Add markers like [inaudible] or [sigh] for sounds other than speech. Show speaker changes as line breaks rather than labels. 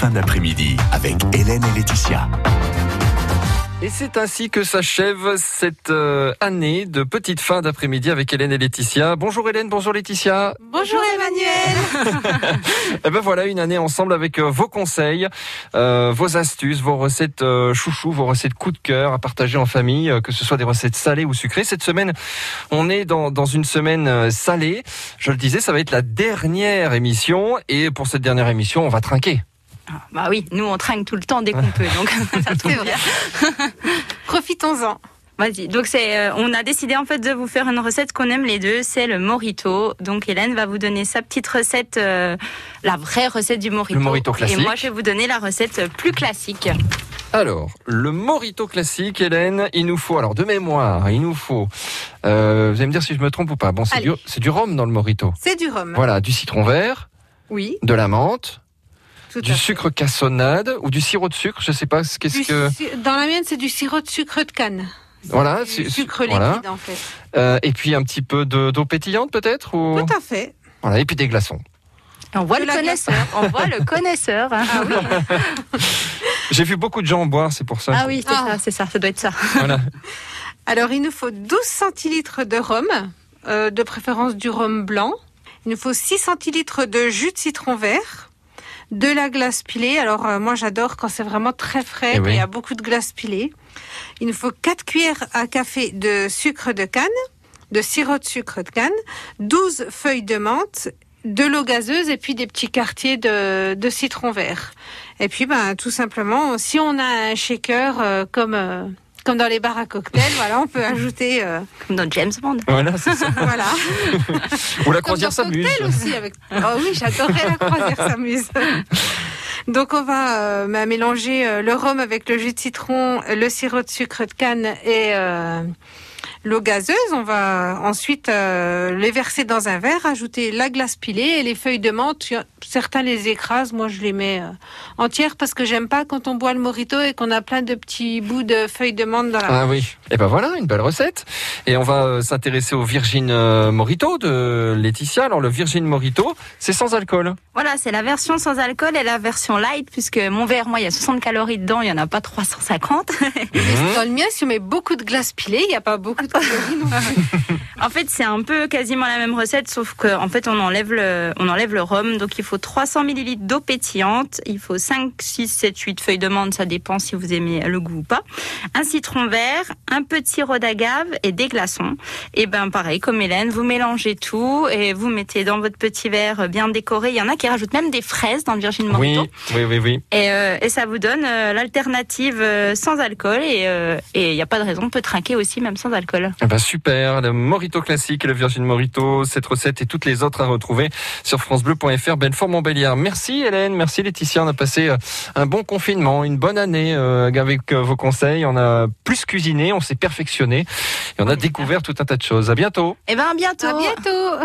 fin d'après-midi avec Hélène et Laetitia.
Et c'est ainsi que s'achève cette euh, année de petite fin d'après-midi avec Hélène et Laetitia. Bonjour Hélène, bonjour Laetitia.
Bonjour Emmanuel. [laughs]
Et ben voilà une année ensemble avec euh, vos conseils, euh, vos astuces, vos recettes euh, chouchou, vos recettes coup de cœur à partager en famille, euh, que ce soit des recettes salées ou sucrées. Cette semaine, on est dans, dans une semaine salée. Je le disais, ça va être la dernière émission et pour cette dernière émission, on va trinquer.
Ah, Bah oui, nous on trinque tout le temps dès qu'on peut, donc [laughs] ça tombe bien. [laughs]
Profitons-en.
Vas-y. Donc c'est, euh, on a décidé en fait de vous faire une recette qu'on aime les deux, c'est le morito. Donc Hélène va vous donner sa petite recette, euh, la vraie recette du morito.
Le morito classique.
Et moi je vais vous donner la recette plus classique.
Alors, le morito classique, Hélène, il nous faut, alors de mémoire, il nous faut, euh, vous allez me dire si je me trompe ou pas. Bon, c'est du, c'est du rhum dans le morito.
C'est du rhum.
Voilà, du citron vert,
Oui,
de la menthe,
tout
du sucre cassonade ou du sirop de sucre, je sais pas ce qu'est-ce que.
Dans la mienne, c'est du sirop de sucre de canne.
Voilà,
Du
su-
sucre liquide,
voilà.
en fait.
Euh, et puis un petit peu de- d'eau pétillante peut-être ou
Tout à fait.
voilà, et puis des glaçons.
On voit le [laughs] connaisseur. On voit le connaisseur.
oui. [laughs]
J'ai vu beaucoup de gens en boire, c'est pour ça.
Ah oui, c'est
Ah.
ça, c'est ça, ça doit être ça.
Voilà. [laughs]
Alors, il nous faut 12 centilitres de rhum, euh, de préférence du rhum blanc. Il nous faut 6 centilitres de jus de citron vert, de la glace pilée. Alors, euh, moi, j'adore quand c'est vraiment très frais,
Eh
quand
oui.
il y a beaucoup de glace pilée. Il nous faut 4 cuillères à café de sucre de canne, de sirop de sucre de canne, 12 feuilles de menthe, de l'eau gazeuse et puis des petits quartiers de, de citron vert. Et puis, ben, tout simplement, si on a un shaker euh, comme... comme dans les bars à cocktails, voilà, on peut ajouter, euh,
Comme dans James Bond.
Voilà, c'est ça.
voilà. [laughs]
Ou la
Comme
croisière
dans
s'amuse.
cocktail aussi avec. Oh oui, j'adorais la croisière s'amuse. [laughs] Donc on va euh, bah, mélanger euh, le rhum avec le jus de citron, le sirop de sucre de canne et euh, l'eau gazeuse. On va ensuite euh, les verser dans un verre, ajouter la glace pilée et les feuilles de menthe. Certains les écrasent, moi je les mets euh, entières parce que j'aime pas quand on boit le morito et qu'on a plein de petits bouts de feuilles de menthe dans la
Ah oui. Et ben voilà, une belle recette. Et on va euh, s'intéresser au Virgin euh, Morito de Laetitia. Alors le Virgin Morito, c'est sans alcool.
Voilà, c'est la version sans alcool et la version light, puisque mon verre, moi, il y a 60 calories dedans, il y en a pas 350.
Mhm.
Dans le mien, si on met beaucoup de glace pilée, il n'y a pas beaucoup de [laughs]
En fait, c'est un peu quasiment la même recette, sauf qu'en fait, on enlève le, on enlève le rhum. Donc, il faut 300 millilitres d'eau pétillante. Il faut 5, 6, 7, 8 feuilles de menthe. Ça dépend si vous aimez le goût ou pas. Un citron vert, un peu de sirop d'agave et des glaçons. Et ben, pareil, comme Hélène, vous mélangez tout et vous mettez dans votre petit verre bien décoré. Il y en a qui rajoutent même des fraises dans le Virgin Morito.
Oui, oui, oui, oui.
Et, euh, et ça vous donne euh, l'alternative euh, sans alcool. Et euh, et il n'y a pas de raison, on peut trinquer aussi même sans alcool.
Eh ben super, le Morito classique et le Virgin Morito, cette recette et toutes les autres à retrouver sur francebleu.fr, Belfort Montbéliard. Merci Hélène, merci Laetitia, on a passé euh, un bon confinement, une bonne année euh, avec euh, vos conseils, on a plus cuisiné, on s'est perfectionné et on a découvert tout un tas de choses. À bientôt.
Et ben à bientôt.
À bientôt.